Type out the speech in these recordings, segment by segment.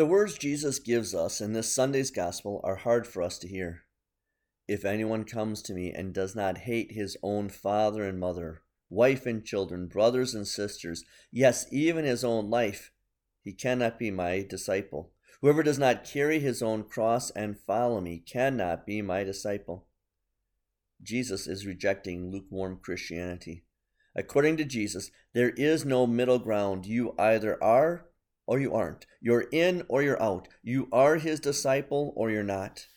The words Jesus gives us in this Sunday's gospel are hard for us to hear. If anyone comes to me and does not hate his own father and mother, wife and children, brothers and sisters, yes, even his own life, he cannot be my disciple. Whoever does not carry his own cross and follow me cannot be my disciple. Jesus is rejecting lukewarm Christianity. According to Jesus, there is no middle ground. You either are or you aren't. You're in or you're out. You are his disciple or you're not.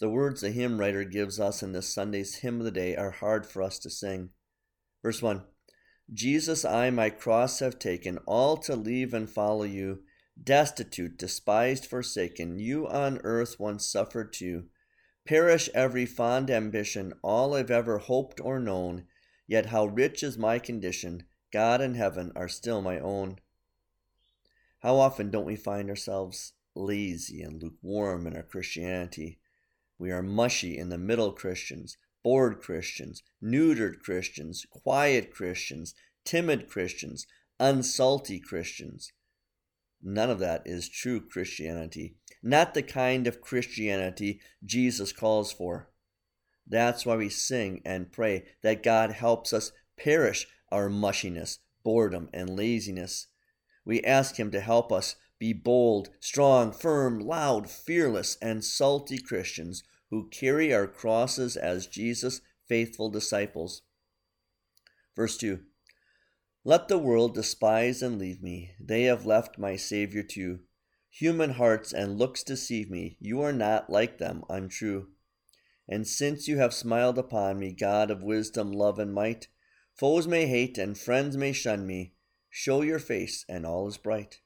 The words the hymn writer gives us in this Sunday's hymn of the day are hard for us to sing. Verse 1 Jesus, I my cross have taken, all to leave and follow you. Destitute, despised, forsaken, you on earth once suffered too. Perish every fond ambition, all I've ever hoped or known. Yet how rich is my condition, God and heaven are still my own. How often don't we find ourselves lazy and lukewarm in our Christianity? We are mushy in the middle Christians, bored Christians, neutered Christians, quiet Christians, timid Christians, unsalty Christians. None of that is true Christianity, not the kind of Christianity Jesus calls for. That's why we sing and pray that God helps us perish our mushiness, boredom, and laziness. We ask Him to help us be bold, strong, firm, loud, fearless, and salty Christians who carry our crosses as Jesus' faithful disciples. Verse 2 let the world despise and leave me. They have left my Savior too. Human hearts and looks deceive me. You are not like them, untrue. And since you have smiled upon me, God of wisdom, love, and might, foes may hate and friends may shun me. Show your face, and all is bright.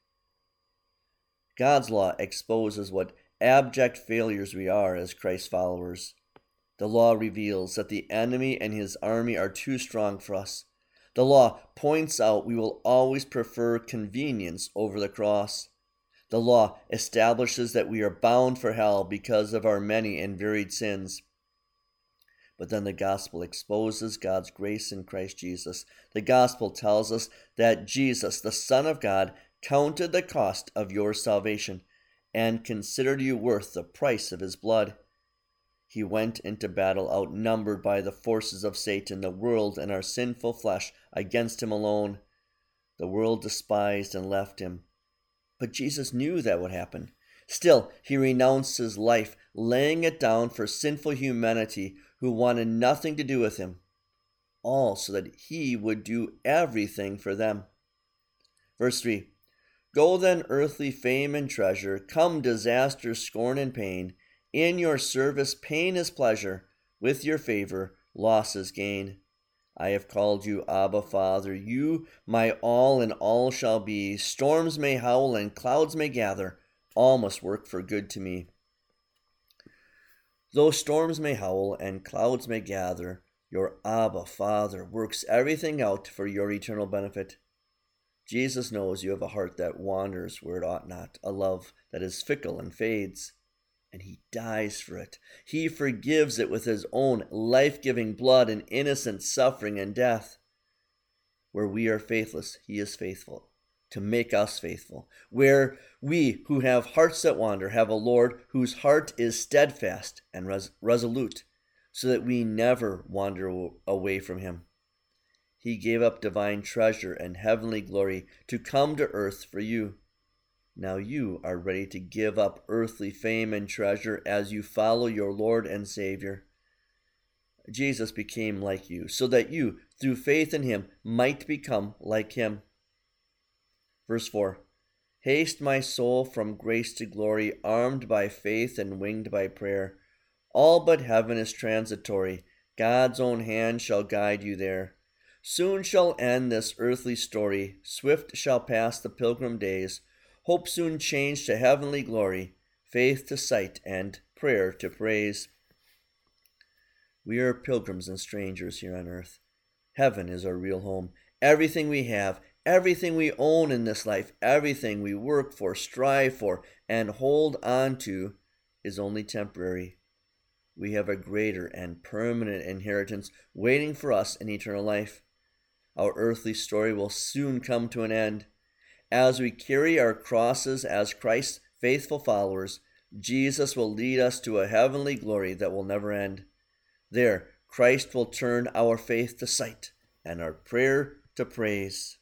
God's law exposes what abject failures we are as Christ's followers. The law reveals that the enemy and his army are too strong for us the law points out we will always prefer convenience over the cross. The law establishes that we are bound for hell because of our many and varied sins. But then the gospel exposes God's grace in Christ Jesus. The gospel tells us that Jesus, the Son of God, counted the cost of your salvation and considered you worth the price of his blood. He went into battle outnumbered by the forces of Satan, the world, and our sinful flesh against him alone. The world despised and left him. But Jesus knew that would happen. Still, he renounced his life, laying it down for sinful humanity who wanted nothing to do with him, all so that he would do everything for them. Verse 3 Go then, earthly fame and treasure, come disaster, scorn, and pain in your service, pain is pleasure. With your favor, loss is gain. I have called you Abba, Father. You, my all and all shall be. Storms may howl and clouds may gather. All must work for good to me. Though storms may howl and clouds may gather, your Abba, Father, works everything out for your eternal benefit. Jesus knows you have a heart that wanders where it ought not, a love that is fickle and fades and he dies for it. He forgives it with his own life giving blood and innocent suffering and death. Where we are faithless, he is faithful to make us faithful. Where we who have hearts that wander have a Lord whose heart is steadfast and res- resolute, so that we never wander away from him. He gave up divine treasure and heavenly glory to come to earth for you. Now you are ready to give up earthly fame and treasure as you follow your Lord and Savior. Jesus became like you, so that you, through faith in him, might become like him. Verse 4 Haste my soul from grace to glory, armed by faith and winged by prayer. All but heaven is transitory, God's own hand shall guide you there. Soon shall end this earthly story, swift shall pass the pilgrim days hope soon changed to heavenly glory, faith to sight, and prayer to praise. We are pilgrims and strangers here on earth. Heaven is our real home. Everything we have, everything we own in this life, everything we work for, strive for, and hold on to is only temporary. We have a greater and permanent inheritance waiting for us in eternal life. Our earthly story will soon come to an end As we carry our crosses as Christ's faithful followers, Jesus will lead us to a heavenly glory that will never end. There, Christ will turn our faith to sight and our prayer to praise.